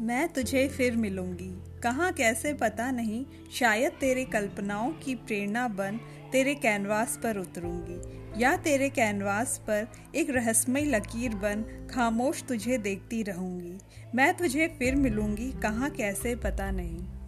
मैं तुझे फिर मिलूँगी। कहाँ, कैसे, पता नहीं। शायद तेरे कल्पनाओं की प्रेरणा बन तेरे कैनवास पर उतरूँगी। या तेरे कैनवास पर एक रहस्यमय लकीर बन खामोश तुझे देखती रहूँगी। मैं तुझे फिर मिलूँगी। कहाँ, कैसे, पता नहीं।